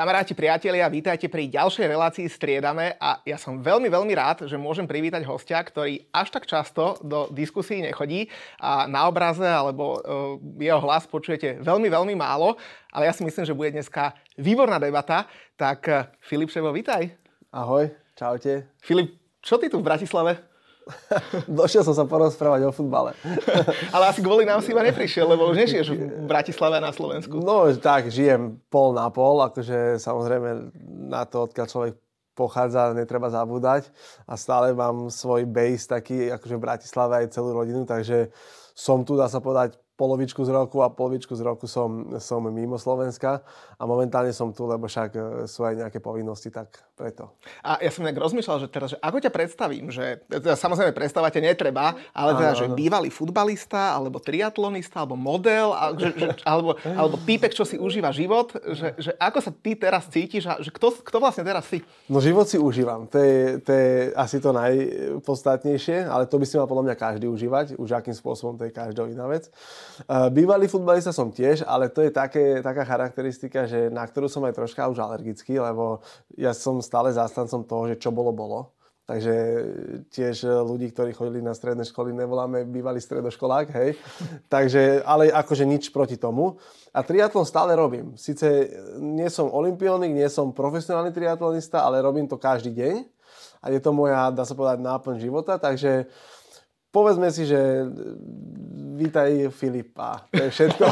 Kamaráti, priatelia, vítajte pri ďalšej relácii Striedame a ja som veľmi, veľmi rád, že môžem privítať hostia, ktorý až tak často do diskusí nechodí a na obraze alebo uh, jeho hlas počujete veľmi, veľmi málo, ale ja si myslím, že bude dneska výborná debata. Tak uh, Filip Ševo, vítaj. Ahoj, čaute. Filip, čo ty tu v Bratislave? Došiel som sa porozprávať o futbale. Ale asi kvôli nám si iba neprišiel, lebo už nežiješ v Bratislave na Slovensku. No tak, žijem pol na pol, akože samozrejme na to, odkiaľ človek pochádza, netreba zabúdať a stále mám svoj base taký, akože v Bratislave aj celú rodinu, takže som tu, dá sa povedať, polovičku z roku a polovičku z roku som, som mimo Slovenska a momentálne som tu, lebo však e, sú aj nejaké povinnosti, tak preto. A ja som nejak rozmýšľal, že teraz, že ako ťa predstavím, že teda samozrejme predstavate netreba, ale teda, áno, že áno. bývalý futbalista, alebo triatlonista, alebo model, a, že, že, alebo, alebo týpek, čo si užíva život, že, že ako sa ty teraz cítiš a že kto, kto vlastne teraz si? No život si užívam, to je, to je asi to najpodstatnejšie, ale to by si mal podľa mňa každý užívať, už akým spôsobom to je každá iná vec. Bývalý futbalista som tiež, ale to je také, taká charakteristika, že na ktorú som aj troška už alergický, lebo ja som stále zástancom toho, že čo bolo, bolo. Takže tiež ľudí, ktorí chodili na stredné školy, nevoláme bývalý stredoškolák, hej. Takže, ale akože nič proti tomu. A triatlon stále robím. Sice nie som olimpionik, nie som profesionálny triatlonista, ale robím to každý deň. A je to moja, dá sa povedať, náplň života, takže povedzme si, že vítaj Filipa. To je všetko.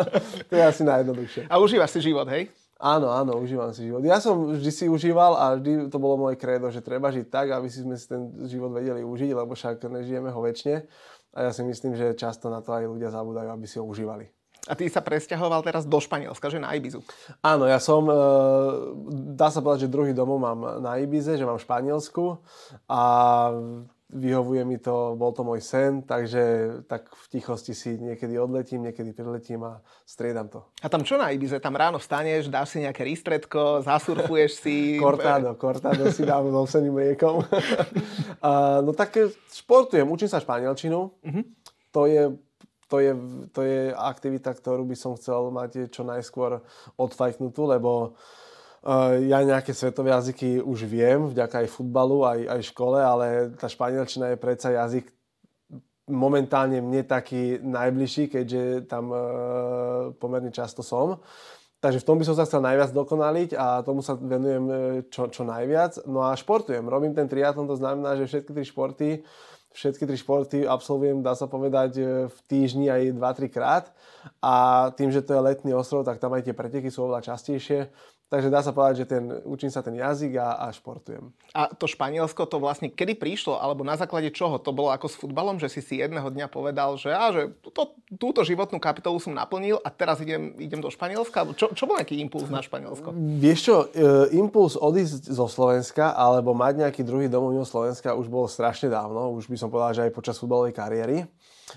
to je asi najjednoduchšie. A užívaš si život, hej? Áno, áno, užívam si život. Ja som vždy si užíval a vždy to bolo moje kredo, že treba žiť tak, aby si sme si ten život vedeli užiť, lebo však nežijeme ho väčšine. A ja si myslím, že často na to aj ľudia zabúdajú, aby si ho užívali. A ty sa presťahoval teraz do Španielska, že na Ibizu? Áno, ja som, e, dá sa povedať, že druhý domov mám na Ibize, že mám v Španielsku a vyhovuje mi to, bol to môj sen, takže tak v tichosti si niekedy odletím, niekedy priletím a striedam to. A tam čo na Ibize? Tam ráno vstaneš, dáš si nejaké ristretko, zasurfuješ si... kortádo, kortádo si dám so vseným mliekom. a, no tak športujem, učím sa španielčinu. Uh-huh. To je to je, to je aktivita, ktorú by som chcel mať čo najskôr odfajknutú, lebo ja nejaké svetové jazyky už viem, vďaka aj futbalu, aj, aj škole, ale tá španielčina je predsa jazyk momentálne mne taký najbližší, keďže tam e, pomerne často som. Takže v tom by som sa chcel najviac dokonaliť a tomu sa venujem e, čo, čo najviac. No a športujem. Robím ten triatlon, to znamená, že všetky tri športy, všetky tri športy absolvujem, dá sa povedať, v týždni aj 2-3 krát. A tým, že to je letný ostrov, tak tam aj tie preteky sú oveľa častejšie. Takže dá sa povedať, že ten, učím sa ten jazyk a, a športujem. A to Španielsko to vlastne kedy prišlo, alebo na základe čoho? To bolo ako s futbalom, že si si jedného dňa povedal, že, á, že to, túto životnú kapitolu som naplnil a teraz idem, idem do Španielska? Čo, čo bol nejaký impuls na Španielsko? Vieš čo, e, impuls odísť zo Slovenska alebo mať nejaký druhý domov mimo Slovenska už bol strašne dávno. Už by som povedal, že aj počas futbalovej kariéry.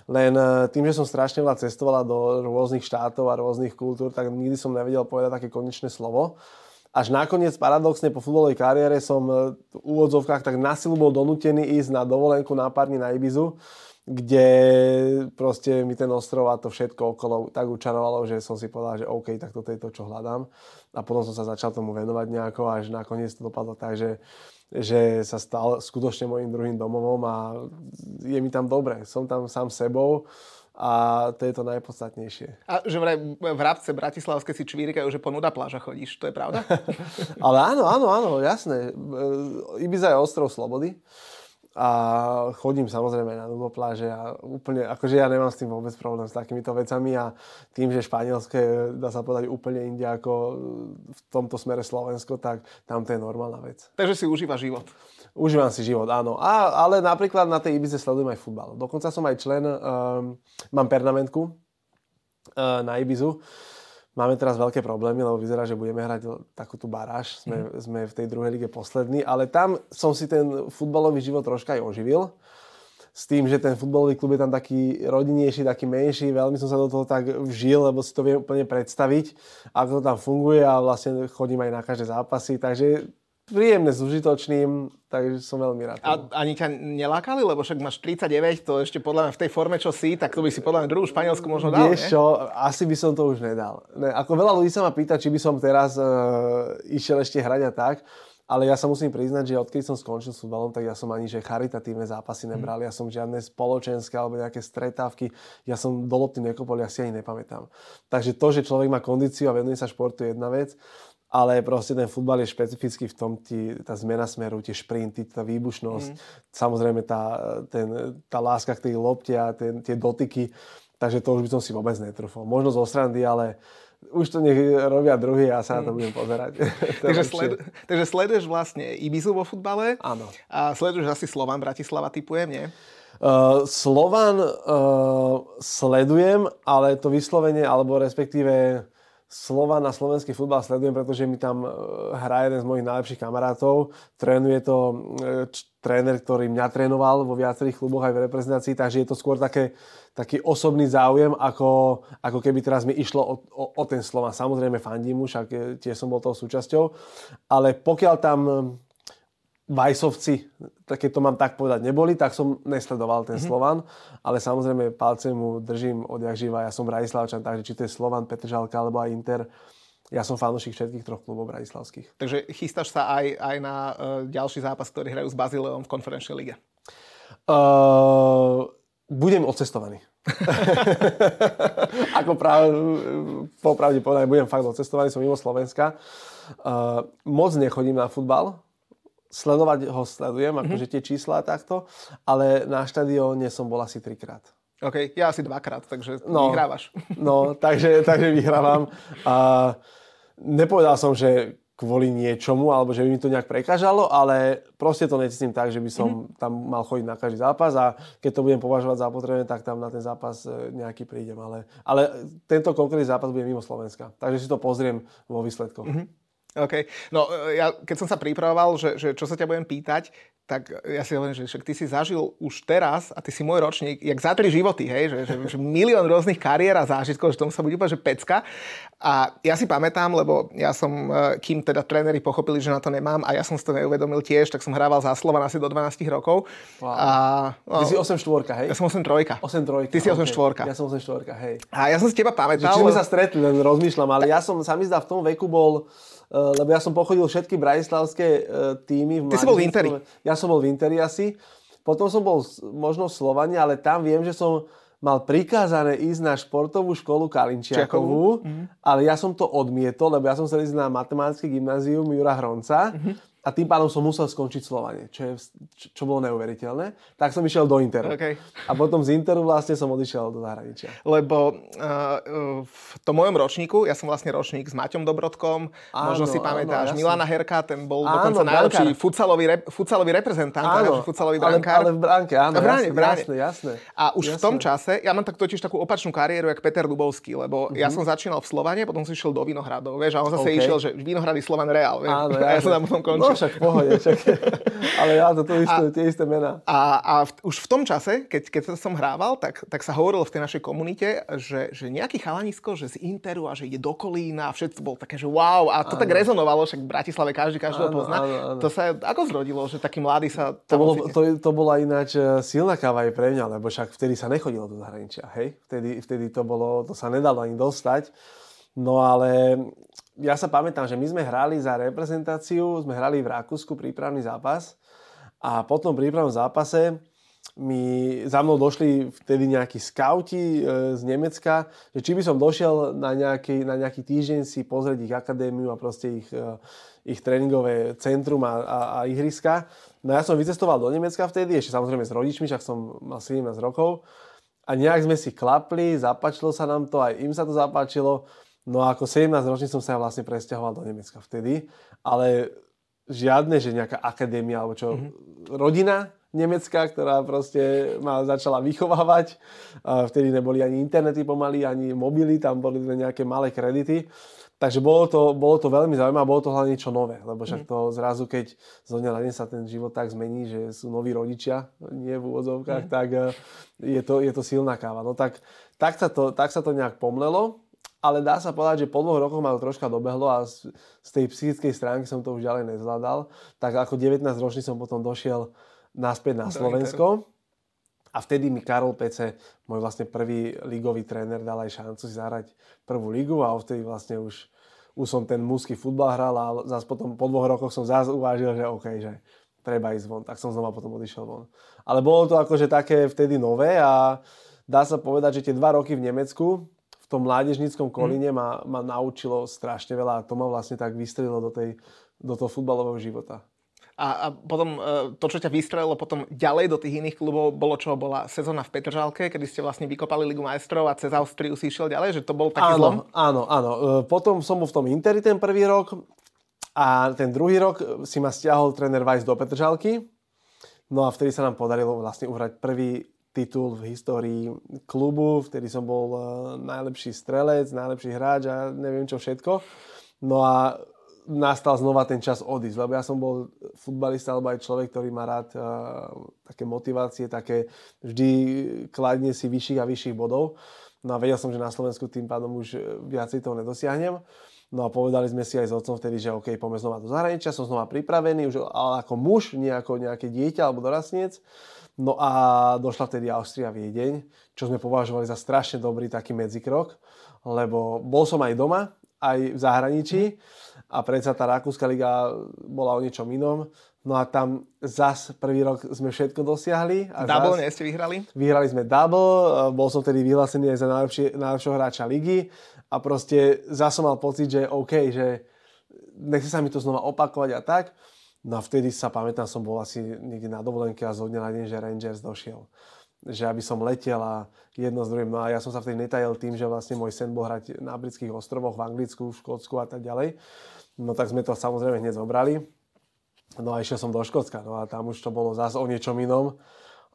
Len e, tým, že som strašne veľa cestovala do rôznych štátov a rôznych kultúr, tak nikdy som nevedel povedať také konečné slovo. Až nakoniec, paradoxne, po futbalovej kariére som e, v úvodzovkách tak na silu bol donútený ísť na dovolenku na pár dní na Ibizu, kde proste mi ten ostrov a to všetko okolo tak učarovalo, že som si povedal, že OK, tak toto je to, čo hľadám. A potom som sa začal tomu venovať nejako, až nakoniec to dopadlo tak, že že sa stal skutočne môjim druhým domovom a je mi tam dobre. Som tam sám sebou a to je to najpodstatnejšie. A že vraj v Rabce Bratislavské si čvírikajú, že po nuda pláža chodíš, to je pravda? Ale áno, áno, áno, jasné. Ibiza je ostrov slobody a chodím samozrejme na pláže a úplne, akože ja nemám s tým vôbec problém s takýmito vecami a tým, že Španielsko je, dá sa povedať, úplne inde ako v tomto smere Slovensko, tak tam to je normálna vec. Takže si užíva život. Užívam si život, áno. A, ale napríklad na tej Ibize sledujem aj futbal. Dokonca som aj člen, um, mám pernamentku uh, na Ibizu Máme teraz veľké problémy, lebo vyzerá, že budeme hrať takú tú baráž. Sme, mm. sme v tej druhej lige poslední, ale tam som si ten futbalový život troška aj oživil. S tým, že ten futbalový klub je tam taký rodinnejší, taký menší, veľmi som sa do toho tak vžil, lebo si to viem úplne predstaviť, ako to tam funguje a vlastne chodím aj na každé zápasy. Takže príjemné s užitočným, takže som veľmi rád. A ani ťa nelákali, lebo však máš 39, to ešte podľa mňa v tej forme, čo si, tak to by si podľa mňa druhú Španielsku možno dal, Vieš čo, asi by som to už nedal. Ne, ako veľa ľudí sa ma pýta, či by som teraz uh, išiel ešte hrať a tak, ale ja sa musím priznať, že odkedy som skončil s futbalom, tak ja som ani že charitatívne zápasy mhm. nebral, ja som žiadne spoločenské alebo nejaké stretávky, ja som do lopty nekopol, ja si ani nepamätám. Takže to, že človek má kondíciu a venuje sa športu je jedna vec, ale proste ten futbal je špecifický v tom, tí, tá zmena smeru, tie šprinty, tá výbušnosť, mm. samozrejme tá, ten, tá láska k tej lopte a ten, tie dotyky, takže to už by som si vôbec netrúfol. Možno zo srandy, ale už to nech robia druhý a ja sa na to mm. budem pozerať. takže, sled, takže sleduješ vlastne Ibizu vo futbale. Áno. A sleduješ asi Slovan Bratislava, typujem, nie? Uh, Slovan uh, sledujem, ale to vyslovene, alebo respektíve Slovan na slovenský futbal sledujem, pretože mi tam uh, hrá jeden z mojich najlepších kamarátov. Trénuje to uh, tréner, ktorý mňa trénoval vo viacerých kluboch aj v reprezentácii, takže je to skôr také taký osobný záujem, ako, ako keby teraz mi išlo o, o, o ten slova. Samozrejme fandím mu, však tiež som bol toho súčasťou, ale pokiaľ tam Vajsovci, keď to mám tak povedať, neboli, tak som nesledoval ten mm-hmm. Slovan, ale samozrejme palce mu držím odjak živa. Ja som Bratislavčan, takže či to je Slovan, Petržalka alebo aj Inter, ja som fanúšik všetkých troch klubov bratislavských. Takže chystáš sa aj, aj na uh, ďalší zápas, ktorý hrajú s Bazileom v konferenčnej lige? Uh, budem odcestovaný. Ako práve, popravde povedané, budem fakt odcestovaný, som mimo Slovenska. Uh, moc nechodím na futbal, sledovať ho sledujem, mm-hmm. akože tie čísla takto, ale na štadióne som bol asi trikrát. OK, ja asi dvakrát, takže no, vyhrávaš. No, takže, takže vyhrávam. A nepovedal som, že kvôli niečomu, alebo že by mi to nejak prekážalo, ale proste to necítim tak, že by som mm-hmm. tam mal chodiť na každý zápas a keď to budem považovať za potrebné, tak tam na ten zápas e, nejaký prídem. Ale, ale tento konkrétny zápas bude mimo Slovenska, takže si to pozriem vo výsledkoch. Mm-hmm. OK. No e, ja keď som sa pripravoval, že, že čo sa ťa budem pýtať, tak ja si hovorím, že však ty si zažil už teraz, a ty si môj ročník, jak za tri životy, hej, že, že, že milión rôznych kariér a zážitkov, že tomu sa bude úplne, že pecka. A ja si pamätám, lebo ja som, e, kým teda tréneri pochopili, že na to nemám a ja som si to neuvedomil tiež, tak som hrával za Slovan asi do 12 rokov. Wow. A, no, ty si 8 štvorka, hej? Ja som 8 trojka. 8 trojka. Ty si 8 okay. štvorka. Ja som 8 štvorka, hej. A ja som si teba pamätal. Či sme sa stretli, len rozmýšľam, ale ja som, sa mi zdá, v tom veku bol lebo ja som pochodil všetky bratislavské eh, týmy. V Ty si bol v Interi. Ja som bol v Interi asi. Potom som bol možno v Slovane, ale tam viem, že som mal prikázané ísť na športovú školu Kalinčiakovú, mm-hmm. ale ja som to odmietol, lebo ja som chcel ísť na matematické gymnázium Jura Hronca. Mm-hmm a tým pádom som musel skončiť Slovanie, čo, je, čo, bolo neuveriteľné. Tak som išiel do Interu. Okay. A potom z Interu vlastne som odišiel do zahraničia. Lebo uh, v tom mojom ročníku, ja som vlastne ročník s Maťom Dobrodkom, áno, možno si pamätáš, áno, Milana Herka, ten bol áno, dokonca najlepší futsalový, rep, futsalový reprezentant, áno, futsalový brankár. Ale, ale v bránke, áno, v bráne, jasné, v bráne. jasné, jasné. A už jasné. v tom čase, ja mám tak totiž takú opačnú kariéru, jak Peter Dubovský, lebo uh-huh. ja mhm. som začínal v Slovane, potom som išiel do Vinohradov, vieš, a on zase okay. išiel, že Vinohrady Slovan Real, vieš, áno, a ja som tam potom končil. No však pohode, však, ale ja to, to isté, a, tie isté mená. A, a v, už v tom čase, keď, keď som hrával, tak, tak sa hovorilo v tej našej komunite, že, že nejaký chalanisko, že z Interu a že ide do Kolína a všetko bol také, že wow. A to ano. tak rezonovalo, však v Bratislave každý každého pozná. Ano, ano. To sa ako zrodilo, že taký mladý sa... To, bolo, to, to bola ináč e, silná káva aj pre mňa, lebo však vtedy sa nechodilo do zahraničia, hej? Vtedy, vtedy to bolo, to sa nedalo ani dostať. No ale ja sa pamätám, že my sme hrali za reprezentáciu, sme hrali v Rakúsku prípravný zápas a po tom prípravnom zápase mi, za mnou došli vtedy nejakí skauti e, z Nemecka, že či by som došiel na nejaký, na nejaký týždeň si pozrieť ich akadémiu a proste ich, e, ich tréningové centrum a, a, a ihriska. No ja som vycestoval do Nemecka vtedy, ešte samozrejme s rodičmi, však som mal 17 rokov. A nejak sme si klapli, zapáčilo sa nám to, aj im sa to zapáčilo. No a ako 17 ročný som sa vlastne presťahoval do Nemecka vtedy, ale žiadne, že nejaká akadémia alebo čo, mm-hmm. rodina nemecká, ktorá proste ma začala vychovávať. Vtedy neboli ani internety pomaly, ani mobily, tam boli nejaké malé kredity. Takže bolo to, bolo to veľmi zaujímavé, bolo to hlavne niečo nové, lebo však mhm. to zrazu, keď zo dňa na deň sa ten život tak zmení, že sú noví rodičia, nie v úvodzovkách, mm. tak eh, je to, je to silná káva. No tak, tak, sa to, tak sa to nejak pomlelo ale dá sa povedať, že po dvoch rokoch ma to troška dobehlo a z, z tej psychickej stránky som to už ďalej nezvládal. Tak ako 19 ročný som potom došiel naspäť na Slovensko. A vtedy mi Karol Pece, môj vlastne prvý ligový tréner, dal aj šancu si zahrať prvú ligu a vtedy vlastne už, už som ten mužský futbal hral a zase potom po dvoch rokoch som zase uvážil, že OK, že treba ísť von. Tak som znova potom odišiel von. Ale bolo to akože také vtedy nové a dá sa povedať, že tie dva roky v Nemecku tom mládežníckom kolíne mm. ma, ma naučilo strašne veľa a to ma vlastne tak vystrelilo do, tej, do toho futbalového života. A, a potom e, to, čo ťa vystrelilo potom ďalej do tých iných klubov, bolo čo? Bola sezóna v Petržalke, kedy ste vlastne vykopali Ligu majstrov a cez Austriu si išiel ďalej? Že to bol taký áno, zlom? Áno, áno. E, potom som v tom Interi ten prvý rok a ten druhý rok si ma stiahol tréner Weiss do Petržalky. No a vtedy sa nám podarilo vlastne uhrať prvý titul v histórii klubu, vtedy som bol uh, najlepší strelec, najlepší hráč a neviem čo všetko. No a nastal znova ten čas odísť, lebo ja som bol futbalista alebo aj človek, ktorý má rád uh, také motivácie, také vždy kladne si vyšších a vyšších bodov. No a vedel som, že na Slovensku tým pádom už viacej toho nedosiahnem. No a povedali sme si aj s otcom vtedy, že OK, poďme znova do zahraničia, som znova pripravený, už ale ako muž, nie ako nejaké dieťa alebo dorastniec. No a došla vtedy Austria Viedeň, čo sme považovali za strašne dobrý taký medzikrok, lebo bol som aj doma, aj v zahraničí a predsa tá Rakúska liga bola o niečom inom. No a tam zas prvý rok sme všetko dosiahli. A double nie ste vyhrali? Vyhrali sme double, bol som tedy vyhlásený aj za najlepšieho hráča ligy a proste zas som mal pocit, že OK, že nechce sa mi to znova opakovať a tak. No a vtedy sa pamätám, som bol asi niekde na dovolenke a zo dňa na deň, že Rangers došiel. Že aby som letel a jedno s druhým. No a ja som sa vtedy netajil tým, že vlastne môj sen bol hrať na britských ostrovoch, v Anglicku, v Škótsku a tak ďalej. No tak sme to samozrejme hneď zobrali. No a išiel som do Škótska. No a tam už to bolo zase o niečom inom.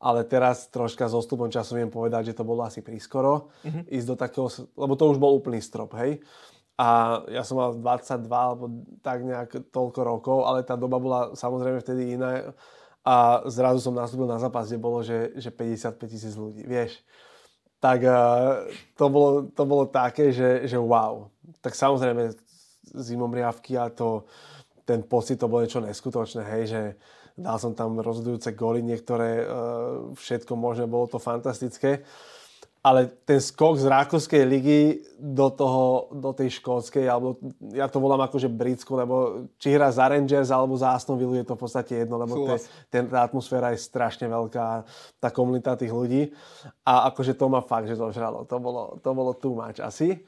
Ale teraz troška s ostupom času viem povedať, že to bolo asi prískoro. Mm-hmm. Ísť do takého, lebo to už bol úplný strop, hej. A ja som mal 22 alebo tak nejak toľko rokov, ale tá doba bola samozrejme vtedy iná. A zrazu som nastúpil na zápas, kde bolo, že, že 55 tisíc ľudí, vieš. Tak to bolo, to bolo také, že, že wow. Tak samozrejme zimomriavky a to, ten pocit to bolo niečo neskutočné, hej, že dal som tam rozhodujúce góly, niektoré, všetko možné, bolo to fantastické ale ten skok z Rakúskej ligy do, toho, do tej škótskej, alebo ja to volám akože britskú, lebo či hra za Rangers alebo za Aston Villa je to v podstate jedno, lebo te, ten, tá atmosféra je strašne veľká, tá komunita tých ľudí a akože to ma fakt, že zožralo. To bolo, to bolo too much asi.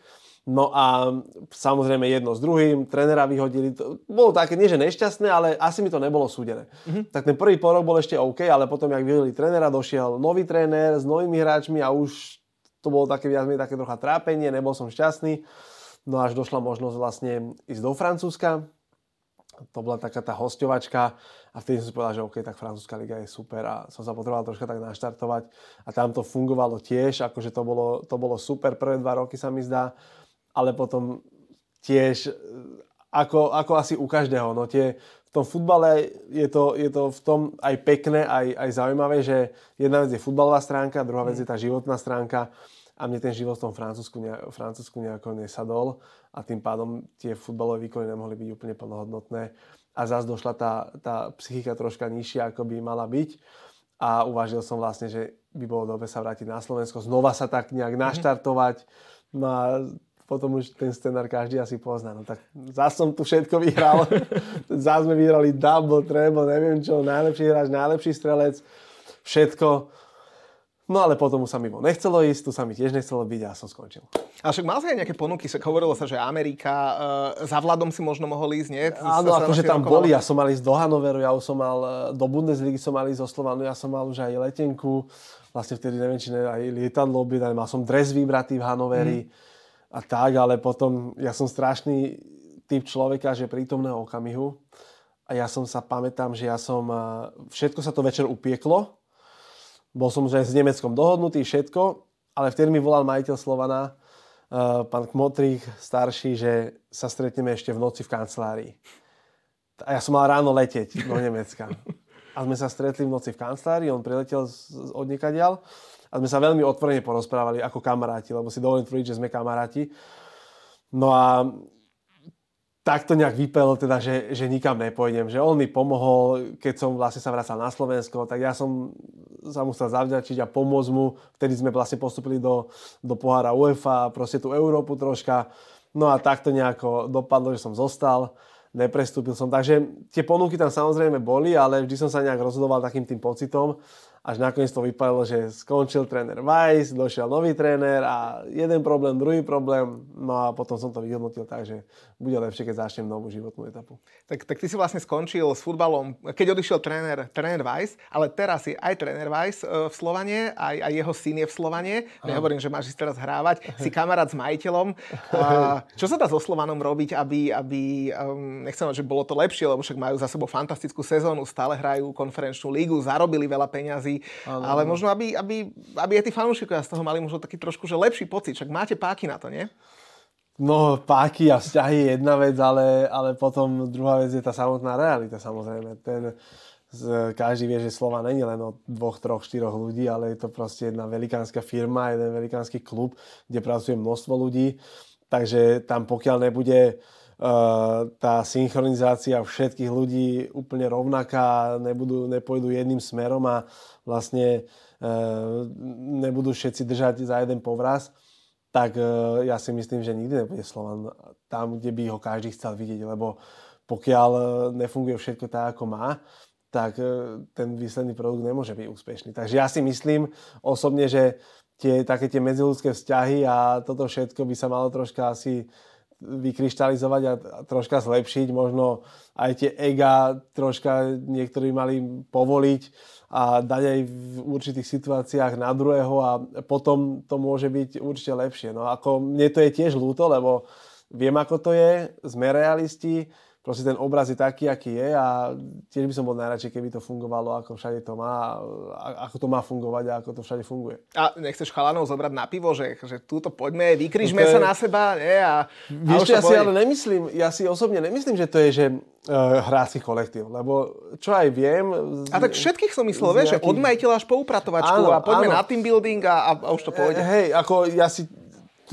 No a samozrejme jedno s druhým, trenera vyhodili, to bolo také, nie že nešťastné, ale asi mi to nebolo súdené. Mm-hmm. Tak ten prvý porok bol ešte OK, ale potom, jak vyhodili trenera, došiel nový tréner s novými hráčmi a už to bolo také viac také trocha trápenie, nebol som šťastný. No až došla možnosť vlastne ísť do Francúzska. To bola taká tá hostovačka a vtedy som si povedal, že OK, tak francúzska liga je super a som sa potreboval troška tak naštartovať a tam to fungovalo tiež, akože to bolo, to bolo super, prvé dva roky sa mi zdá, ale potom tiež ako, ako asi u každého, no tie, v tom futbale je to, je to v tom aj pekné, aj, aj zaujímavé, že jedna vec je futbalová stránka, druhá vec je tá životná stránka a mne ten život v tom Francúzsku, ne, Francúzsku nejako nesadol a tým pádom tie futbalové výkony nemohli byť úplne plnohodnotné a zase došla tá, tá psychika troška nižšia, ako by mala byť a uvažil som vlastne, že by bolo dobre sa vrátiť na Slovensko, znova sa tak nejak mhm. naštartovať. No a potom už ten scenár každý asi pozná. No tak zase som tu všetko vyhral. zase sme vyhrali double, treble, neviem čo, najlepší hráč, najlepší strelec, všetko. No ale potom sa mi nechcelo ísť, tu sa mi tiež nechcelo byť a som skončil. A však mal si aj nejaké ponuky, hovorilo sa, že Amerika, uh, za Vladom si možno mohol ísť, nie? Áno, akože tam boli, ja som mal ísť do Hanoveru, ja už som mal, e, do Bundesligy som mal ísť zo Slovanu, ja som mal už aj letenku, vlastne vtedy neviem, či ne, aj lietadlo objednať, mal som dres vybratý v Hanoveri mm. a tak, ale potom ja som strašný typ človeka, že prítomného okamihu a ja som sa pamätám, že ja som, e, všetko sa to večer upieklo, bol som už aj s Nemeckom dohodnutý, všetko, ale vtedy mi volal majiteľ Slovana, uh, pán Kmotrík, starší, že sa stretneme ešte v noci v kancelárii. A ja som mal ráno leteť do Nemecka. A sme sa stretli v noci v kancelárii, on priletel od a sme sa veľmi otvorene porozprávali ako kamaráti, lebo si dovolím tvrdiť, že sme kamaráti. No a tak to nejak vypelo, teda, že, že nikam nepôjdem. Že on mi pomohol, keď som vlastne sa vracal na Slovensko, tak ja som sa musel zavďačiť a pomôcť mu. Vtedy sme vlastne postupili do, do pohára UEFA, proste tú Európu troška. No a takto nejako dopadlo, že som zostal, neprestúpil som. Takže tie ponuky tam samozrejme boli, ale vždy som sa nejak rozhodoval takým tým pocitom až nakoniec to vypadalo, že skončil tréner Weiss, došiel nový tréner a jeden problém, druhý problém, no a potom som to vyhodnotil tak, že bude lepšie, keď začnem novú životnú etapu. Tak, tak ty si vlastne skončil s futbalom, keď odišiel tréner, tréner Weiss, ale teraz je aj tréner Weiss e, v Slovane, aj, aj jeho syn je v Slovane. Nehovorím, že máš ísť teraz hrávať, si kamarát s majiteľom. A, čo sa dá so Slovanom robiť, aby, aby um, nechcem, že bolo to lepšie, lebo však majú za sebou fantastickú sezónu, stále hrajú konferenčnú lígu, zarobili veľa peňazí, ale, ale možno, aby, aby, aby aj tí fanúšikovia z toho mali možno taký trošku že lepší pocit. Však máte páky na to, nie? No, páky a vzťahy je jedna vec, ale, ale potom druhá vec je tá samotná realita, samozrejme. Ten, každý vie, že slova není len o dvoch, troch, štyroch ľudí, ale je to proste jedna velikánska firma, jeden velikánsky klub, kde pracuje množstvo ľudí. Takže tam pokiaľ nebude uh, tá synchronizácia všetkých ľudí úplne rovnaká, nebudú, nepôjdu jedným smerom a vlastne e, nebudú všetci držať za jeden povraz, tak e, ja si myslím, že nikdy nebude Slovan tam, kde by ho každý chcel vidieť, lebo pokiaľ nefunguje všetko tak, ako má, tak ten výsledný produkt nemôže byť úspešný. Takže ja si myslím osobne, že tie, také tie medziludské vzťahy a toto všetko by sa malo troška asi vykryštalizovať a troška zlepšiť. Možno aj tie ega troška niektorí mali povoliť a dať aj v určitých situáciách na druhého a potom to môže byť určite lepšie. No ako mne to je tiež ľúto, lebo viem ako to je, sme realisti, proste ten obraz je taký, aký je a tiež by som bol najradšej, keby to fungovalo, ako všade to má, ako to má fungovať a ako to všade funguje. A nechceš chalanov zobrať na pivo, že, že túto poďme, vykrižme no je... sa na seba, nie? A, Vieš, ja si ale nemyslím, ja si osobne nemyslím, že to je, že uh, hrácky kolektív, lebo čo aj viem... Z, a tak všetkých som myslel, vieš, nejakých... že od majiteľa až po upratovačku áno, a poďme áno. na team building a, a, a už to pôjde. Hej, ako ja si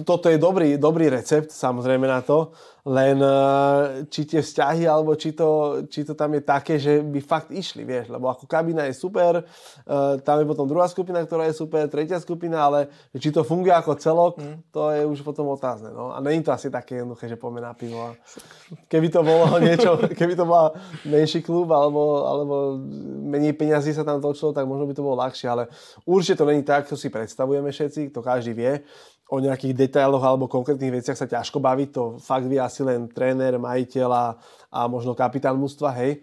toto je dobrý, dobrý recept samozrejme na to, len eh, či tie vzťahy, alebo či to, či to tam je také, že by fakt išli, vieš, lebo ako kabina je super, eh, tam je potom druhá skupina, ktorá je super, tretia skupina, ale či to funguje ako celok, mm. to je už potom otázne, no. A není to asi také jednoduché, že poďme na pivo. Keby to bolo niečo, keby to bola menší klub, alebo, alebo menej peňazí sa tam točilo, tak možno by to bolo ľahšie, ale určite to není tak, čo si predstavujeme všetci, to každý vie o nejakých detailoch alebo konkrétnych veciach sa ťažko baviť, to fakt vie asi len tréner, majiteľ a, a možno kapitán mústva, hej.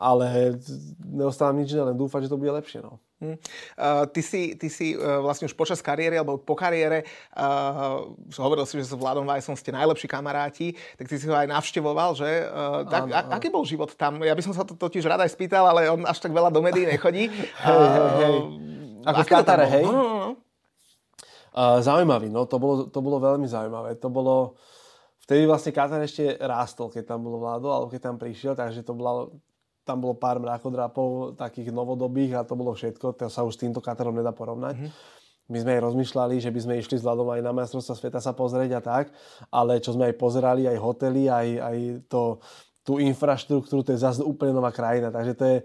Ale neostávam nič, len dúfať, že to bude lepšie. No. Hmm. Uh, ty si, ty si uh, vlastne už počas kariéry alebo po kariére, uh, hovoril si, že s Vladom Vajsom ste najlepší kamaráti, tak ty si ho aj navštevoval, že? Uh, tak, áno, áno. Aký bol život tam? Ja by som sa to totiž rada aj spýtal, ale on až tak veľa do médií nechodí. hej, hej, hej. Ako v Katare, hej? No, no, no. Uh, zaujímavý, no to bolo, to bolo veľmi zaujímavé. To bolo, vtedy vlastne Katar ešte rástol, keď tam bolo vládo, alebo keď tam prišiel, takže to bola, tam bolo pár mrakodrapov takých novodobých a to bolo všetko. To sa už s týmto Katarom nedá porovnať. Mm-hmm. My sme aj rozmýšľali, že by sme išli s Vladom aj na majstrovstva sveta sa pozrieť a tak, ale čo sme aj pozerali, aj hotely, aj, aj to, tú infraštruktúru, to je zase úplne nová krajina, takže to je,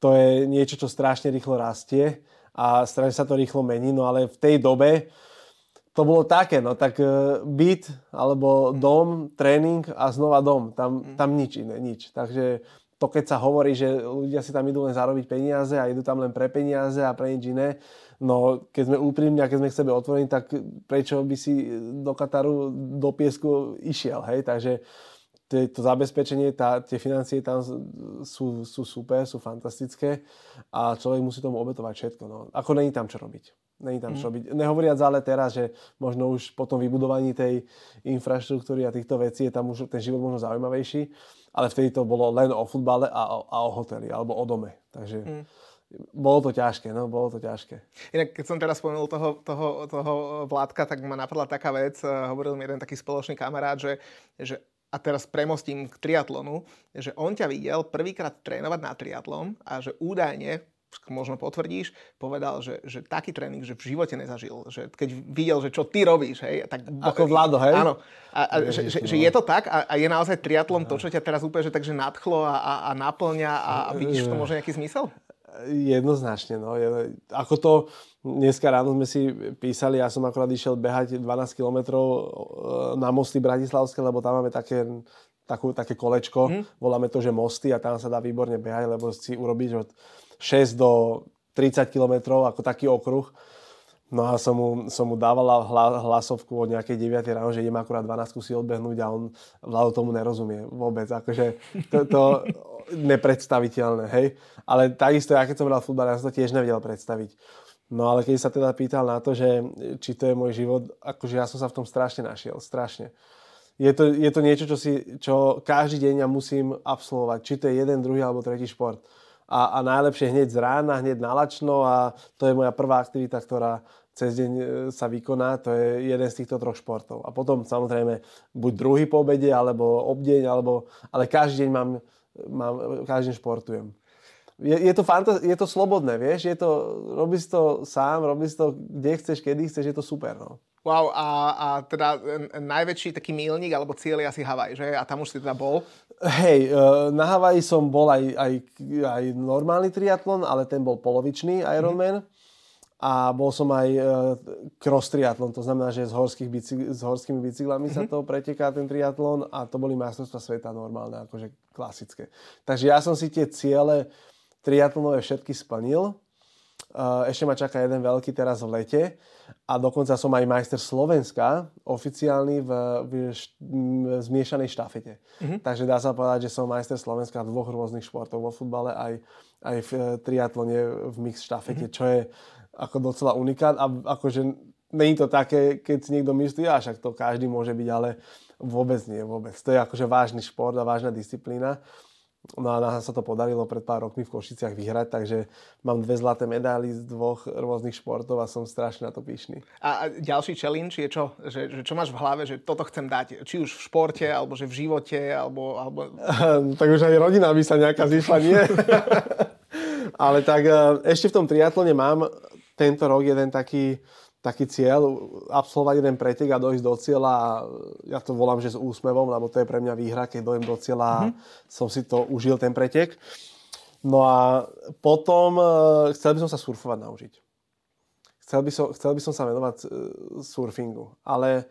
to je niečo, čo strašne rýchlo rastie a strašne sa to rýchlo mení, no ale v tej dobe to bolo také, no tak uh, byt alebo dom, tréning a znova dom, tam, mm. tam nič iné, nič. Takže to keď sa hovorí, že ľudia si tam idú len zarobiť peniaze a idú tam len pre peniaze a pre nič iné, no keď sme úprimní a keď sme k sebe otvorení, tak prečo by si do Kataru, do piesku išiel, hej? Takže to zabezpečenie, tá, tie financie tam sú, sú super, sú fantastické a človek musí tomu obetovať všetko. No. Ako není tam čo robiť. Není tam čo mhm. robiť. Nehovoriac ale teraz, že možno už po tom vybudovaní tej infraštruktúry a týchto vecí je tam už ten život možno zaujímavejší, ale vtedy to bolo len o futbale a o, a o hoteli alebo o dome. Takže mm. bolo to ťažké, no, bolo to ťažké. Inak, keď som teraz spomenul toho, toho, toho Vládka, tak ma napadla taká vec, hovoril mi jeden taký spoločný kamarát, že, že a teraz premostím k triatlonu, že on ťa videl prvýkrát trénovať na triatlon a že údajne možno potvrdíš, povedal, že, že taký tréning, že v živote nezažil. Že keď videl, že čo ty robíš, hej, tak... Ako Vlado, hej? Áno. A, a Ježiš, že, že, že, je to tak a, a je naozaj triatlon to, čo ťa teraz úplne že takže nadchlo a, a, a naplňa a, a vidíš v tom možno nejaký zmysel? Jednoznačne, no. Je, ako to, dneska ráno sme si písali, ja som akorát išiel behať 12 kilometrov e, na mosty Bratislavské, lebo tam máme také takú, také kolečko, mm. voláme to, že mosty a tam sa dá výborne behať, lebo si urobíš od 6 do 30 km ako taký okruh. No a som mu, som mu dávala hlasovku od nejakej 9 ráno, že idem akurát 12 si odbehnúť a on Vlado tomu nerozumie vôbec. Akože to, to nepredstaviteľné, hej. Ale takisto, ja keď som hral futbal, ja som to tiež nevedel predstaviť. No ale keď sa teda pýtal na to, že či to je môj život, akože ja som sa v tom strašne našiel, strašne je to, je to niečo, čo, si, čo každý deň ja musím absolvovať. Či to je jeden, druhý alebo tretí šport. A, a najlepšie hneď z rána, hneď nalačno a to je moja prvá aktivita, ktorá cez deň e, sa vykoná. To je jeden z týchto troch športov. A potom samozrejme buď druhý po obede, alebo obdeň, alebo, ale každý deň mám, mám každý športujem. Je, je, to fantaz- je to slobodné, vieš, je to, robíš to sám, robíš to kde chceš, kedy chceš, je to super. No. Wow, a, a teda najväčší taký milník alebo cieľ je asi Havaj, že? A tam už si teda bol? Hej, e, na Havaji som bol aj, aj, aj normálny triatlon, ale ten bol polovičný Ironman. Mm-hmm. A bol som aj e, cross triatlon, to znamená, že s, horských bicyk- s horskými bicyklami mm-hmm. sa to preteká ten triatlon a to boli majstrovstvá sveta normálne, akože klasické. Takže ja som si tie ciele triatlonové všetky splnil. E, ešte ma čaká jeden veľký teraz v lete a dokonca som aj majster Slovenska, oficiálny v, v, v zmiešanej štafete. Mm-hmm. Takže dá sa povedať, že som majster Slovenska v dvoch rôznych športoch, vo futbale aj, aj v eh, triatlone v mix štafete, mm-hmm. čo je ako docela unikát a akože není to také, keď si niekto myslí, a však to každý môže byť, ale vôbec nie, vôbec. To je akože vážny šport a vážna disciplína. No a nám sa to podarilo pred pár rokmi v Košiciach vyhrať, takže mám dve zlaté medály z dvoch rôznych športov a som strašne na to pyšný. A, ďalší challenge je čo? Že, že čo máš v hlave, že toto chcem dať? Či už v športe, alebo že v živote, alebo... alebo... tak už aj rodina by sa nejaká zišla, nie? Ale tak e, ešte v tom triatlone mám tento rok jeden taký taký cieľ, absolvovať jeden pretek a dojsť do cieľa ja to volám, že s úsmevom, lebo to je pre mňa výhra, keď dojem do cieľa a mm-hmm. som si to užil, ten pretek. No a potom uh, chcel by som sa surfovať naučiť. Chcel by som, chcel by som sa venovať uh, surfingu, ale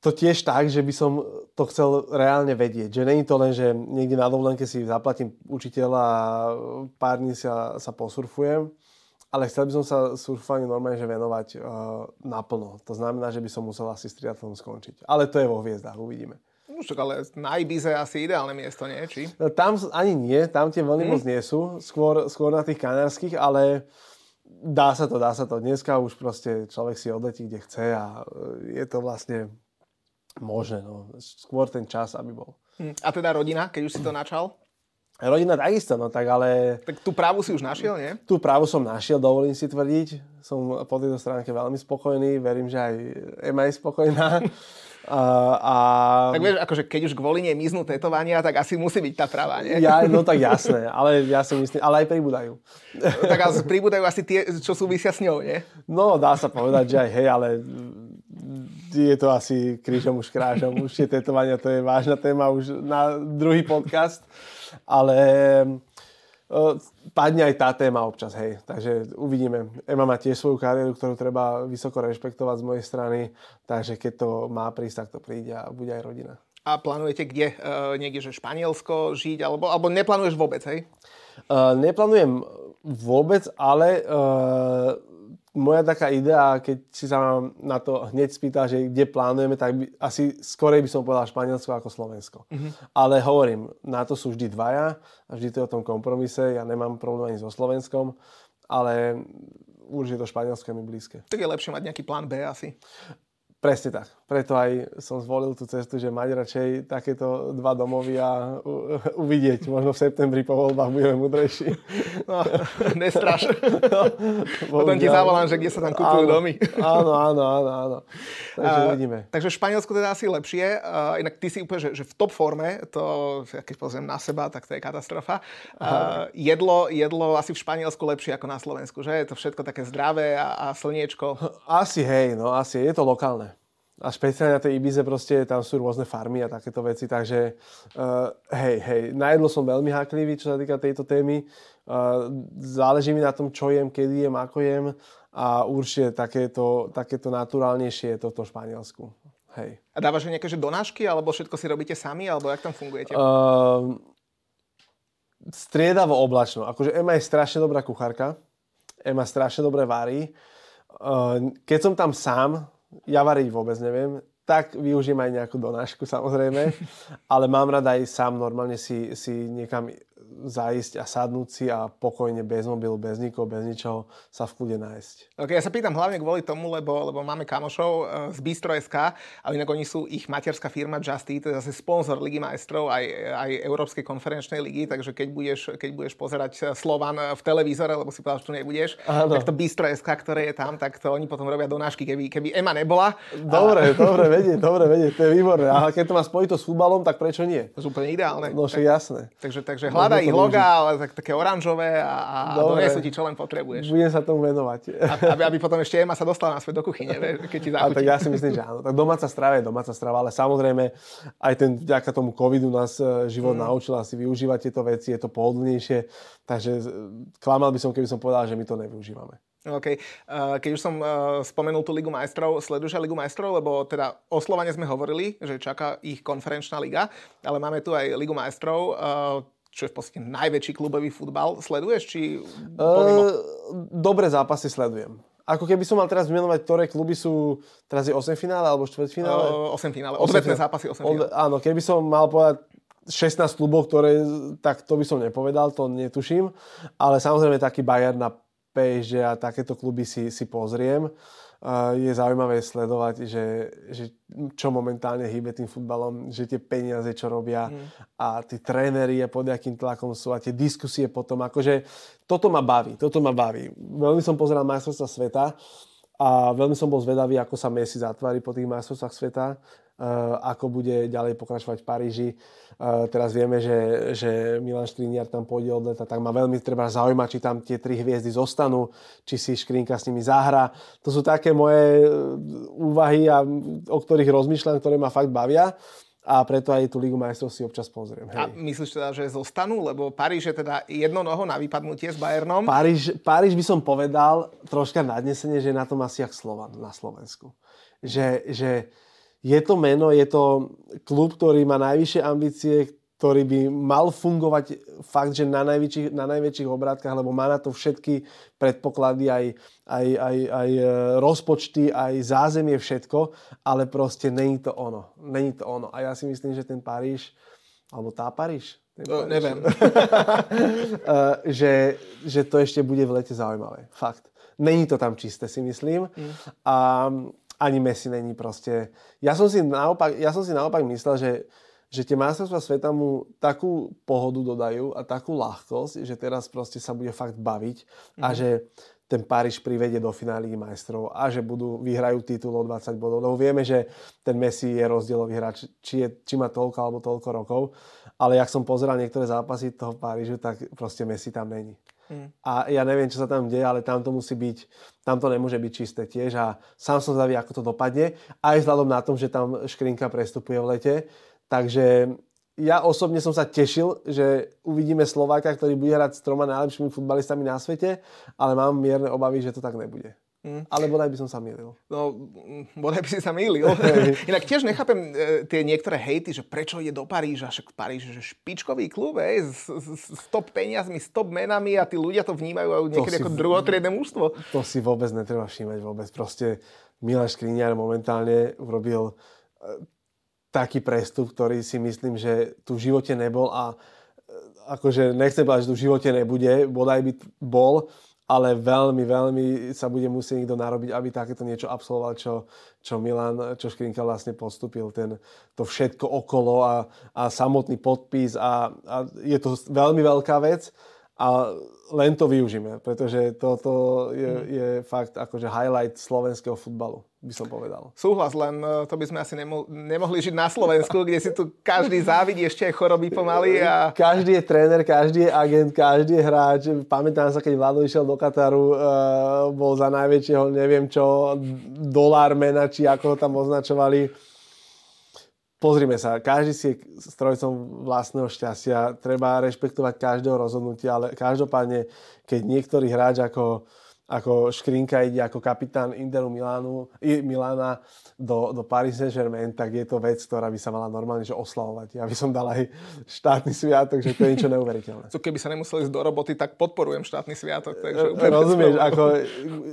to tiež tak, že by som to chcel reálne vedieť. Že není to len, že niekde na dovolenke si zaplatím učiteľa a pár dní sa, sa posurfujem, ale chcel by som sa surfovaniu normálne že venovať uh, naplno. To znamená, že by som musel asi s triatlom skončiť. Ale to je vo hviezdách, uvidíme. No však ale na Ibize asi ideálne miesto, nie? Či? No, tam ani nie, tam tie vlny hmm. moc nie sú. Skôr, skôr na tých kanárskych, ale dá sa to, dá sa to. Dneska už proste človek si odletí, kde chce a e, je to vlastne možné. No. Skôr ten čas, aby bol. Hmm. A teda rodina, keď už si to načal? Rodina takisto, no tak ale... Tak tú právu si už našiel, nie? Tú právu som našiel, dovolím si tvrdiť. Som po tejto stránke veľmi spokojný, verím, že aj Ema je spokojná. A, a... Tak vieš, akože keď už kvôli nej miznú tetovania, tak asi musí byť tá práva, nie? Ja, no tak jasné, ale ja si myslím, ale aj pribúdajú. tak ale pribúdajú asi tie, čo súvisia s ňou, nie? No, dá sa povedať, že aj hej, ale je to asi krížom už krážom. Už tie tetovania, to je vážna téma už na druhý podcast ale uh, padne aj tá téma občas, hej. Takže uvidíme. Ema má tiež svoju kariéru, ktorú treba vysoko rešpektovať z mojej strany, takže keď to má prísť, tak to príde a bude aj rodina. A plánujete kde? Uh, niekde, že Španielsko žiť? Alebo, alebo neplánuješ vôbec, hej? Uh, neplánujem vôbec, ale uh, moja taká idea, keď si sa mám na to hneď spýta, že kde plánujeme, tak by, asi skorej by som povedal Španielsko ako Slovensko. Mm-hmm. Ale hovorím, na to sú vždy dvaja a vždy to je o tom kompromise. Ja nemám problém ani so Slovenskom, ale určite to Španielsko je mi blízke. Tak je lepšie mať nejaký plán B asi. Presne tak. Preto aj som zvolil tú cestu, že mať radšej takéto dva domovy a uvidieť. Možno v septembri po voľbách budeme mudrejší. No, nestraš. No, Potom ti zavolám, že kde sa tam kupujú domy. Áno, áno, áno, áno. Takže uh, uvidíme. Takže v Španielsku teda asi lepšie. Uh, inak ty si úplne, že, že v top forme, to keď pozriem na seba, tak to je katastrofa. Uh, jedlo, jedlo asi v Španielsku lepšie ako na Slovensku, že? Je to všetko také zdravé a, a slniečko. Asi hej, no asi je to lokálne a špeciálne na tej Ibize proste tam sú rôzne farmy a takéto veci, takže uh, hej, hej, na jedlo som veľmi háklivý, čo sa týka tejto témy. Uh, záleží mi na tom, čo jem, kedy jem, ako jem a určite takéto, takéto naturálnejšie je to v Španielsku. Hej. A dávaš nejaké že donášky, alebo všetko si robíte sami, alebo jak tam fungujete? Uh, striedavo oblačno. Akože Ema je strašne dobrá kuchárka. Ema strašne dobre varí. Uh, keď som tam sám, ja variť vôbec neviem, tak využijem aj nejakú donášku samozrejme, ale mám rada aj sám normálne si, si niekam zájsť a sadnúť si a pokojne bez mobilu, bez nikoho, bez ničoho sa v kľude nájsť. Ok, ja sa pýtam hlavne kvôli tomu, lebo, lebo máme kamošov eh, z Bistro.sk a inak oni sú ich materská firma Justy, to je zase sponzor Ligy majstrov aj, aj Európskej konferenčnej ligy, takže keď budeš, keď budeš pozerať eh, Slovan v televízore, lebo si povedal, že tu nebudeš, Áno. tak to Bistro.sk, ktoré je tam, tak to oni potom robia donášky, keby, keby Ema nebola. Dobre, a... dobre vedieť, dobre vedieť, to je výborné. Ale keď to má spojito s futbalom, tak prečo nie? To je úplne ideálne. No však jasné. Takže, takže hľadaj ich loga, ale tak, také oranžové a, a donesú ti, čo len potrebuješ. Budem sa tomu venovať. Aby, aby potom ešte Ema sa dostala naspäť do kuchyne, keď ti zachutí. tak ja si myslím, že áno. Tak domáca strava je domáca strava, ale samozrejme aj ten, vďaka tomu covidu nás e, život mm. naučil asi využívať tieto veci, je to pohodlnejšie, takže klamal by som, keby som povedal, že my to nevyužívame. OK. Keď už som spomenul tú Ligu majstrov, sleduješ Ligu majstrov, lebo teda o Slovane sme hovorili, že čaká ich konferenčná liga, ale máme tu aj Ligu majstrov čo je v podstate najväčší klubový futbal. Sleduješ, či Uh, dobre zápasy sledujem. Ako keby som mal teraz vymenovať, ktoré kluby sú, teraz je 8 finále alebo 4 finále? Uh, 8 finále, odvetné zápasy 8 finále. Áno, keby som mal povedať 16 klubov, ktoré, tak to by som nepovedal, to netuším. Ale samozrejme taký Bayern na PSG a takéto kluby si, si pozriem. Uh, je zaujímavé sledovať, že, že čo momentálne hýbe tým futbalom, že tie peniaze, čo robia mm. a tí tréneri a pod akým tlakom sú a tie diskusie potom, akože toto ma baví, toto ma baví. Veľmi som pozeral majstrovstva sveta a veľmi som bol zvedavý, ako sa Messi zatvári po tých majstrovstvách sveta ako bude ďalej pokračovať v Paríži. Eh, teraz vieme, že, že Milan Škriniar tam pôjde od leta, tak ma veľmi treba zaujímať, či tam tie tri hviezdy zostanú, či si Škrinka s nimi zahra. To sú také moje eh, úvahy, a, o ktorých rozmýšľam, ktoré ma fakt bavia a preto aj tú Ligu majstrov si občas pozriem. Hej. A myslíš teda, že zostanú? Lebo Paríž je teda jedno noho na vypadnutie s Bayernom. Paríž, Paríž by som povedal troška nadnesenie, že je na tom asi jak Slovan na Slovensku. Že, že je to meno, je to klub, ktorý má najvyššie ambície, ktorý by mal fungovať fakt, že na, najväčších, na najväčších obrátkach, lebo má na to všetky predpoklady, aj, aj, aj, aj e, rozpočty, aj zázemie, všetko, ale proste není to ono. Není to ono. A ja si myslím, že ten Paríž, alebo tá Paríž, no, neviem. E, že, že to ešte bude v lete zaujímavé. Fakt. Není to tam čisté, si myslím. Mm. A ani Messi není proste... Ja som si naopak, ja som si naopak myslel, že, že tie majstrovstvá sveta mu takú pohodu dodajú a takú ľahkosť, že teraz proste sa bude fakt baviť mm. a mhm. že ten Paríž privedie do finály majstrov a že budú, vyhrajú titul o 20 bodov. Lebo vieme, že ten Messi je rozdielový hráč, či, je, či má toľko alebo toľko rokov. Ale jak som pozeral niektoré zápasy toho Parížu, tak proste Messi tam není. A ja neviem, čo sa tam deje, ale tam to musí byť, tam to nemôže byť čisté tiež a sám som zavý, ako to dopadne. Aj vzhľadom na tom, že tam Škrinka prestupuje v lete. Takže ja osobne som sa tešil, že uvidíme Slováka, ktorý bude hrať s troma najlepšími futbalistami na svete, ale mám mierne obavy, že to tak nebude. Mm. Ale bodaj by som sa mýlil. No, bodaj by si sa mýlil. Inak tiež nechápem e, tie niektoré hejty, že prečo ide do Paríža, však Paríž je špičkový klub, ej, s, s, s top peniazmi, s top menami a tí ľudia to vnímajú niekedy to ako si, druhotriedne mužstvo. To si vôbec netreba všímať vôbec. Proste Milan Škriniar momentálne urobil e, taký prestup, ktorý si myslím, že tu v živote nebol a e, akože nechcem povedať, že tu v živote nebude, bodaj by bol, ale veľmi, veľmi sa bude musieť niekto narobiť, aby takéto niečo absolvoval, čo, čo Milan, čo Škrinka vlastne postupil, ten, to všetko okolo a, a samotný podpis a, a je to veľmi veľká vec a len to využíme, pretože toto je, mm. je fakt akože highlight slovenského futbalu, by som povedal. Súhlas, len e, to by sme asi nemo- nemohli žiť na Slovensku, kde si tu každý závidí ešte aj choroby pomaly. A... Každý je tréner, každý je agent, každý je hráč. Pamätám sa, keď Vlado išiel do Kataru, uh, bol za najväčšieho, neviem čo, dolár mena, či ako ho tam označovali pozrime sa, každý si je strojcom vlastného šťastia, treba rešpektovať každého rozhodnutia, ale každopádne, keď niektorý hráč ako ako Škrinka ide ako kapitán Interu Milánu, Milána do, do Paris Saint-Germain, tak je to vec, ktorá by sa mala normálne že oslavovať. Ja by som dal aj štátny sviatok, že to je niečo neuveriteľné. Co keby sa nemuseli ísť do roboty, tak podporujem štátny sviatok. Takže Rozumieš, ako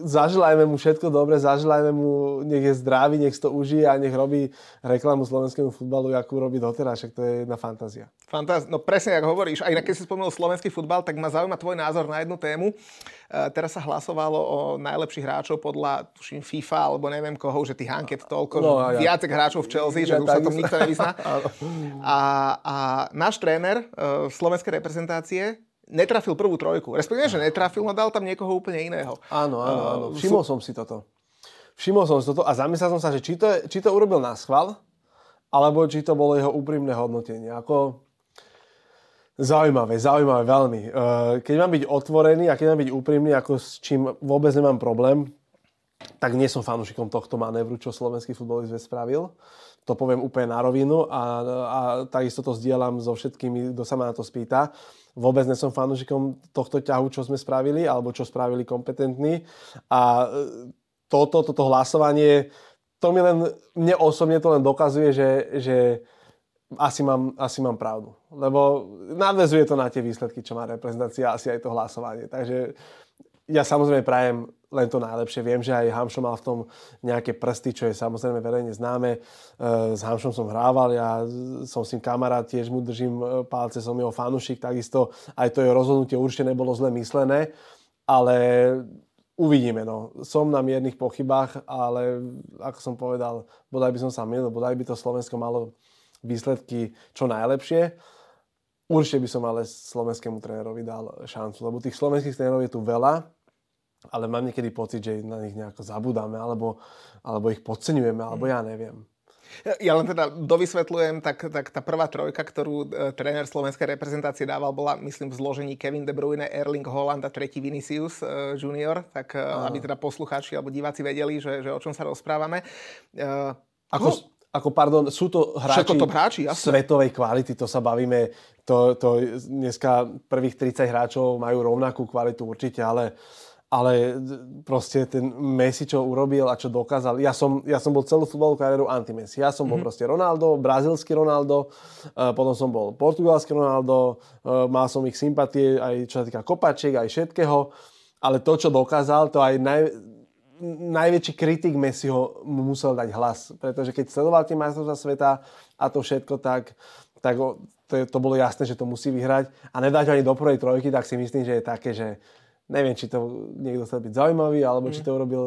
zaželajme mu všetko dobre, zaželajme mu, nech je zdravý, nech to užije a nech robí reklamu slovenskému futbalu, akú robí doteraz, však to je jedna fantázia. Fantáz... No presne, ako hovoríš. Aj keď si spomenul slovenský futbal, tak ma zaujíma tvoj názor na jednu tému. Uh, teraz sa hlasovalo o najlepších hráčov podľa, tuším, FIFA, alebo neviem koho, že tých anket toľko, no, že ja. viacej hráčov v Chelsea, ja, že už sa tom nikto nevyzná. a, a náš tréner uh, slovenskej reprezentácie netrafil prvú trojku. Respektíve, že netrafil, no dal tam niekoho úplne iného. Áno, áno, áno. Uh, Všimol som si toto. Všimol som si toto a zamyslel som sa, že či to, či to urobil na schvál, alebo či to bolo jeho úprimné hodnotenie. Ako, Zaujímavé, zaujímavé veľmi. Eh, keď mám byť otvorený a keď mám byť úprimný, ako s čím vôbec nemám problém, tak nie som fanúšikom tohto manévru, čo slovenský futbolist spravil. To poviem úplne na rovinu a, a takisto to zdieľam so všetkými, kto sa ma na to spýta. Vôbec nie som fanúšikom tohto ťahu, čo sme spravili, alebo čo spravili kompetentní. A eh, toto, toto hlasovanie, to mi len, mne osobne to len dokazuje, že, že asi mám, asi mám pravdu. Lebo nadvezuje to na tie výsledky, čo má reprezentácia, asi aj to hlasovanie. Takže ja samozrejme prajem len to najlepšie. Viem, že aj Hamšo mal v tom nejaké prsty, čo je samozrejme verejne známe. E, s Hamšom som hrával, ja som s ním kamarát, tiež mu držím e, palce, som jeho fanušik, takisto aj to jeho rozhodnutie určite nebolo zle myslené, ale uvidíme. No. Som na miernych pochybách, ale ako som povedal, bodaj by som sa milil, bodaj by to Slovensko malo výsledky čo najlepšie. Určite by som ale slovenskému trénerovi dal šancu, lebo tých slovenských trénerov je tu veľa, ale mám niekedy pocit, že na nich nejako zabudáme, alebo, alebo ich podceňujeme, alebo ja neviem. Ja len teda dovysvetľujem, tak, tak tá prvá trojka, ktorú e, tréner slovenskej reprezentácie dával, bola myslím v zložení Kevin De Bruyne, Erling Holland a tretí Vinicius e, junior, tak e, aby teda poslucháči alebo diváci vedeli, že, že o čom sa rozprávame. E, Ako, no, ako pardon, sú to hráči, to hráči svetovej kvality, to sa bavíme, to, to dneska prvých 30 hráčov majú rovnakú kvalitu určite, ale, ale proste ten Messi, čo urobil a čo dokázal, ja som, ja som bol celú futbalovú kariéru anti-Messi. Ja som bol mm-hmm. proste Ronaldo, brazilský Ronaldo, uh, potom som bol portugalský Ronaldo, uh, mal som ich sympatie aj čo sa týka kopačiek, aj všetkého, ale to, čo dokázal, to aj naj, najväčší kritik Messiho mu musel dať hlas, pretože keď sledoval tie majstrovstvá sveta a to všetko, tak, tak to, to bolo jasné, že to musí vyhrať a nedať ho ani do prvej trojky, tak si myslím, že je také, že neviem, či to niekto chcel byť zaujímavý, alebo mm. či to urobil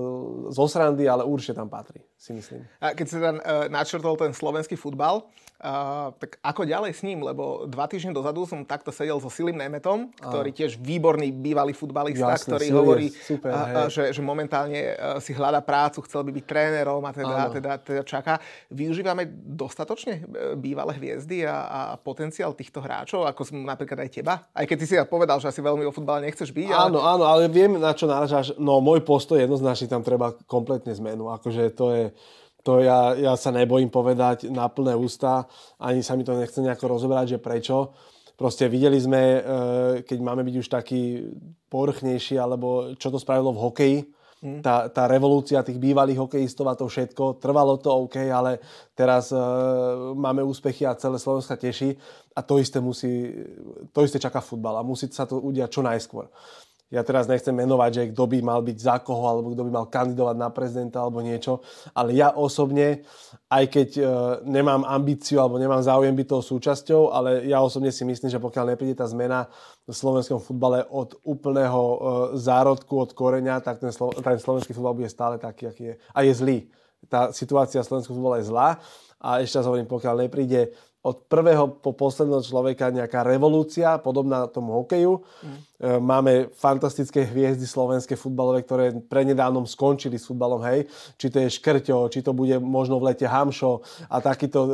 zo srandy, ale určite tam patrí, si myslím. A keď si tam uh, načrtol ten slovenský futbal, uh, tak ako ďalej s ním? Lebo dva týždne dozadu som takto sedel so Silim Nemetom, ktorý a. tiež výborný bývalý futbalista, Jasne, ktorý hovorí, super, uh, že, že momentálne uh, si hľada prácu, chcel by byť trénerom a teda, teda, teda čaká. Využívame dostatočne bývalé hviezdy a, a potenciál týchto hráčov, ako som napríklad aj teba? Aj keď ty si ja povedal, že asi veľmi o futbale nechceš byť. Áno, ale áno, ale viem, na čo náražaš. No, môj postoj jednoznačne tam treba kompletne zmenu. Akože to je, to ja, ja sa nebojím povedať na plné ústa, ani sa mi to nechce nejako rozoberať, že prečo. Proste videli sme, e, keď máme byť už taký povrchnejší, alebo čo to spravilo v hokeji, Mm. Tá, tá revolúcia tých bývalých hokejistov a to všetko, trvalo to OK, ale teraz e, máme úspechy a celé Slovenska teší a to isté musí, to isté čaká futbal a musí sa to udiať čo najskôr ja teraz nechcem menovať, že kto by mal byť za koho, alebo kto by mal kandidovať na prezidenta, alebo niečo, ale ja osobne, aj keď e, nemám ambíciu, alebo nemám záujem byť tou súčasťou, ale ja osobne si myslím, že pokiaľ nepríde tá zmena v slovenskom futbale od úplného e, zárodku, od koreňa, tak ten, slo- ten slovenský futbal bude stále taký, aký je. A je zlý. Tá situácia v slovenskom futbale je zlá a ešte raz hovorím, pokiaľ nepríde od prvého po posledného človeka nejaká revolúcia, podobná tomu hokeju. Mm. Máme fantastické hviezdy slovenské futbalové, ktoré prednedávnom skončili s futbalom, hej. Či to je Škrťo, či to bude možno v lete Hamšo a takýto, e,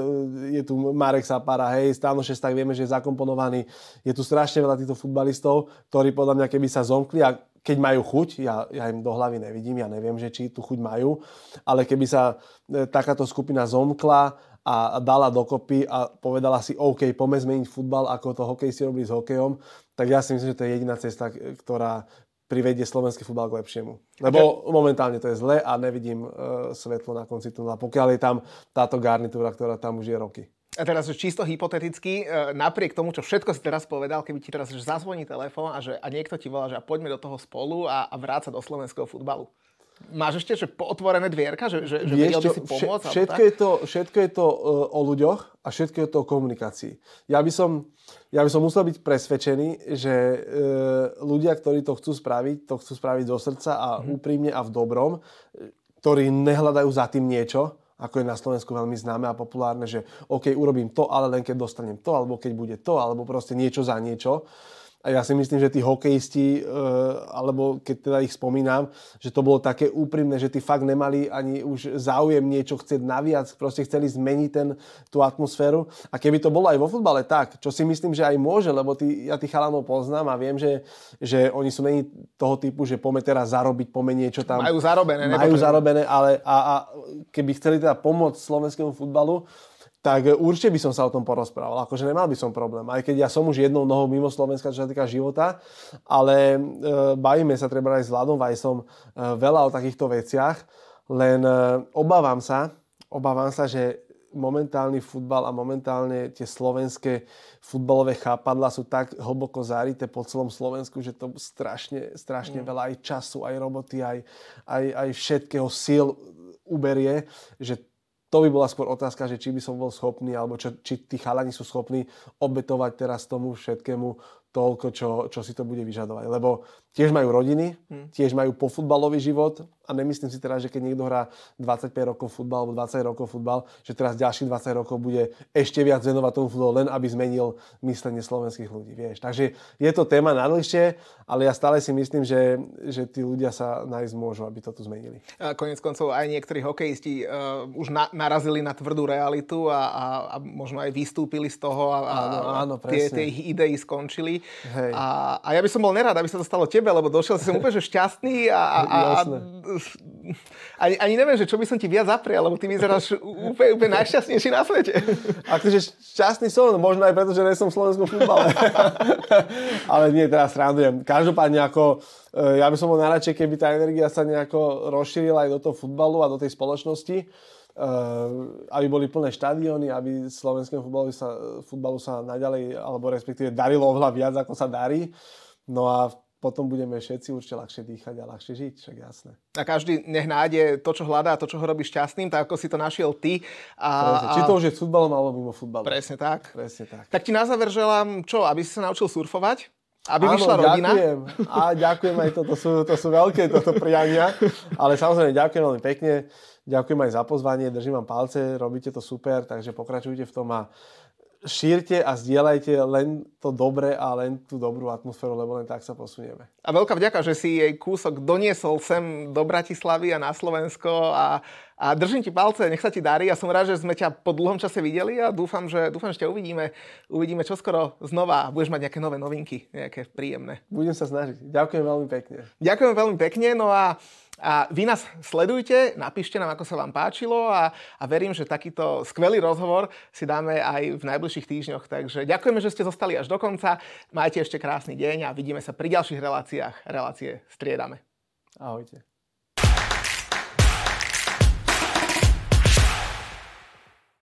je tu Marek Sapara, hej, Stáno tak vieme, že je zakomponovaný. Je tu strašne veľa týchto futbalistov, ktorí podľa mňa keby sa zomkli a keď majú chuť, ja, ja im do hlavy nevidím, ja neviem, že či tú chuť majú, ale keby sa e, takáto skupina zomkla a dala dokopy a povedala si, OK, poďme zmeniť futbal, ako to hokej si robili s hokejom, tak ja si myslím, že to je jediná cesta, ktorá privedie slovenský futbal k lepšiemu. Lebo momentálne to je zle a nevidím uh, svetlo na konci tunela, pokiaľ je tam táto garnitúra, ktorá tam už je roky. A teraz už čisto hypoteticky, e, napriek tomu, čo všetko si teraz povedal, keby ti teraz zazvoní telefón a, že, a niekto ti volá, že a poďme do toho spolu a, a vráca do slovenského futbalu. Máš ešte že otvorené dvierka, že, že, že vedel by si pomôcť? Všetko je, to, všetko je to uh, o ľuďoch a všetko je to o komunikácii. Ja by som, ja by som musel byť presvedčený, že uh, ľudia, ktorí to chcú spraviť, to chcú spraviť do srdca a mm. úprimne a v dobrom, ktorí nehľadajú za tým niečo, ako je na Slovensku veľmi známe a populárne, že OK, urobím to, ale len keď dostanem to, alebo keď bude to, alebo proste niečo za niečo a ja si myslím, že tí hokejisti, eh, alebo keď teda ich spomínam, že to bolo také úprimné, že tí fakt nemali ani už záujem niečo chcieť naviac, proste chceli zmeniť ten, tú atmosféru. A keby to bolo aj vo futbale tak, čo si myslím, že aj môže, lebo tí, ja tých chalanov poznám a viem, že, že oni sú není toho typu, že pome teraz zarobiť, pome niečo tam. Majú zarobené. Majú zarobené, ale a, a keby chceli teda pomôcť slovenskému futbalu, tak určite by som sa o tom porozprával. Akože nemal by som problém. Aj keď ja som už jednou nohou mimo Slovenska, čo sa týka života, ale e, bavíme sa treba aj s Vladom Vajsom e, veľa o takýchto veciach, len e, obávam sa, obávam sa, že momentálny futbal a momentálne tie slovenské futbalové chápadla sú tak hlboko zarité po celom Slovensku, že to strašne, strašne mm. veľa aj času, aj roboty, aj, aj, aj všetkého síl uberie, že to by bola skôr otázka, že či by som bol schopný, alebo čo, či tí chalani sú schopní obetovať teraz tomu všetkému toľko, čo, čo si to bude vyžadovať. Lebo tiež majú rodiny, hmm. tiež majú pofutbalový život a nemyslím si teraz, že keď niekto hrá 25 rokov futbal alebo 20 rokov futbal, že teraz ďalších 20 rokov bude ešte viac venovať tomu futbalu, len aby zmenil myslenie slovenských ľudí. Vieš. Takže je to téma na dlhšie, ale ja stále si myslím, že, že tí ľudia sa nájsť môžu, aby to tu zmenili. A konec koncov aj niektorí hokejisti uh, už na, narazili na tvrdú realitu a, a, a možno aj vystúpili z toho a, áno, áno, tie, tie ich idei skončili. Hej. A, a ja by som bol nerád, aby sa to stalo tebe, lebo došiel som úplne že šťastný a, a, a, a ani, ani neviem, že čo by som ti viac zaprial, lebo ty vyzeráš úplne, úplne najšťastnejší na svete. Akože šťastný som, možno aj preto, že nie som v slovenskom futbale. Ale nie, teraz srandujem každopádne ako, e, ja by som bol najradšej, keby tá energia sa nejako rozšírila aj do toho futbalu a do tej spoločnosti, e, aby boli plné štadióny, aby slovenskému futbalu sa, futbalu sa naďalej, alebo respektíve darilo oveľa viac, ako sa darí. No a potom budeme všetci určite ľahšie dýchať a ľahšie žiť, však jasné. A každý nech nájde to, čo hľadá, to, čo ho robí šťastným, tak ako si to našiel ty. A, Presne. Či to už je futbalom alebo mimo futbalu. Presne tak. Presne tak. Tak ti na záver želám čo, aby si sa naučil surfovať? Aby Áno, vyšla rodina? ďakujem. A ďakujem aj to, to sú, to sú veľké toto priania. Ale samozrejme ďakujem veľmi pekne. Ďakujem aj za pozvanie, držím vám palce, robíte to super, takže pokračujte v tom a šírte a zdieľajte len to dobre a len tú dobrú atmosféru, lebo len tak sa posunieme. A veľká vďaka, že si jej kúsok doniesol sem do Bratislavy a na Slovensko a, a držím ti palce, nech sa ti darí a som rád, že sme ťa po dlhom čase videli a dúfam, že, dúfam, že ťa uvidíme, uvidíme čoskoro znova a budeš mať nejaké nové novinky, nejaké príjemné. Budem sa snažiť. Ďakujem veľmi pekne. Ďakujem veľmi pekne, no a a vy nás sledujte, napíšte nám, ako sa vám páčilo a, a verím, že takýto skvelý rozhovor si dáme aj v najbližších týždňoch. Takže ďakujeme, že ste zostali až do konca. Majte ešte krásny deň a vidíme sa pri ďalších reláciách. Relácie striedame. Ahojte.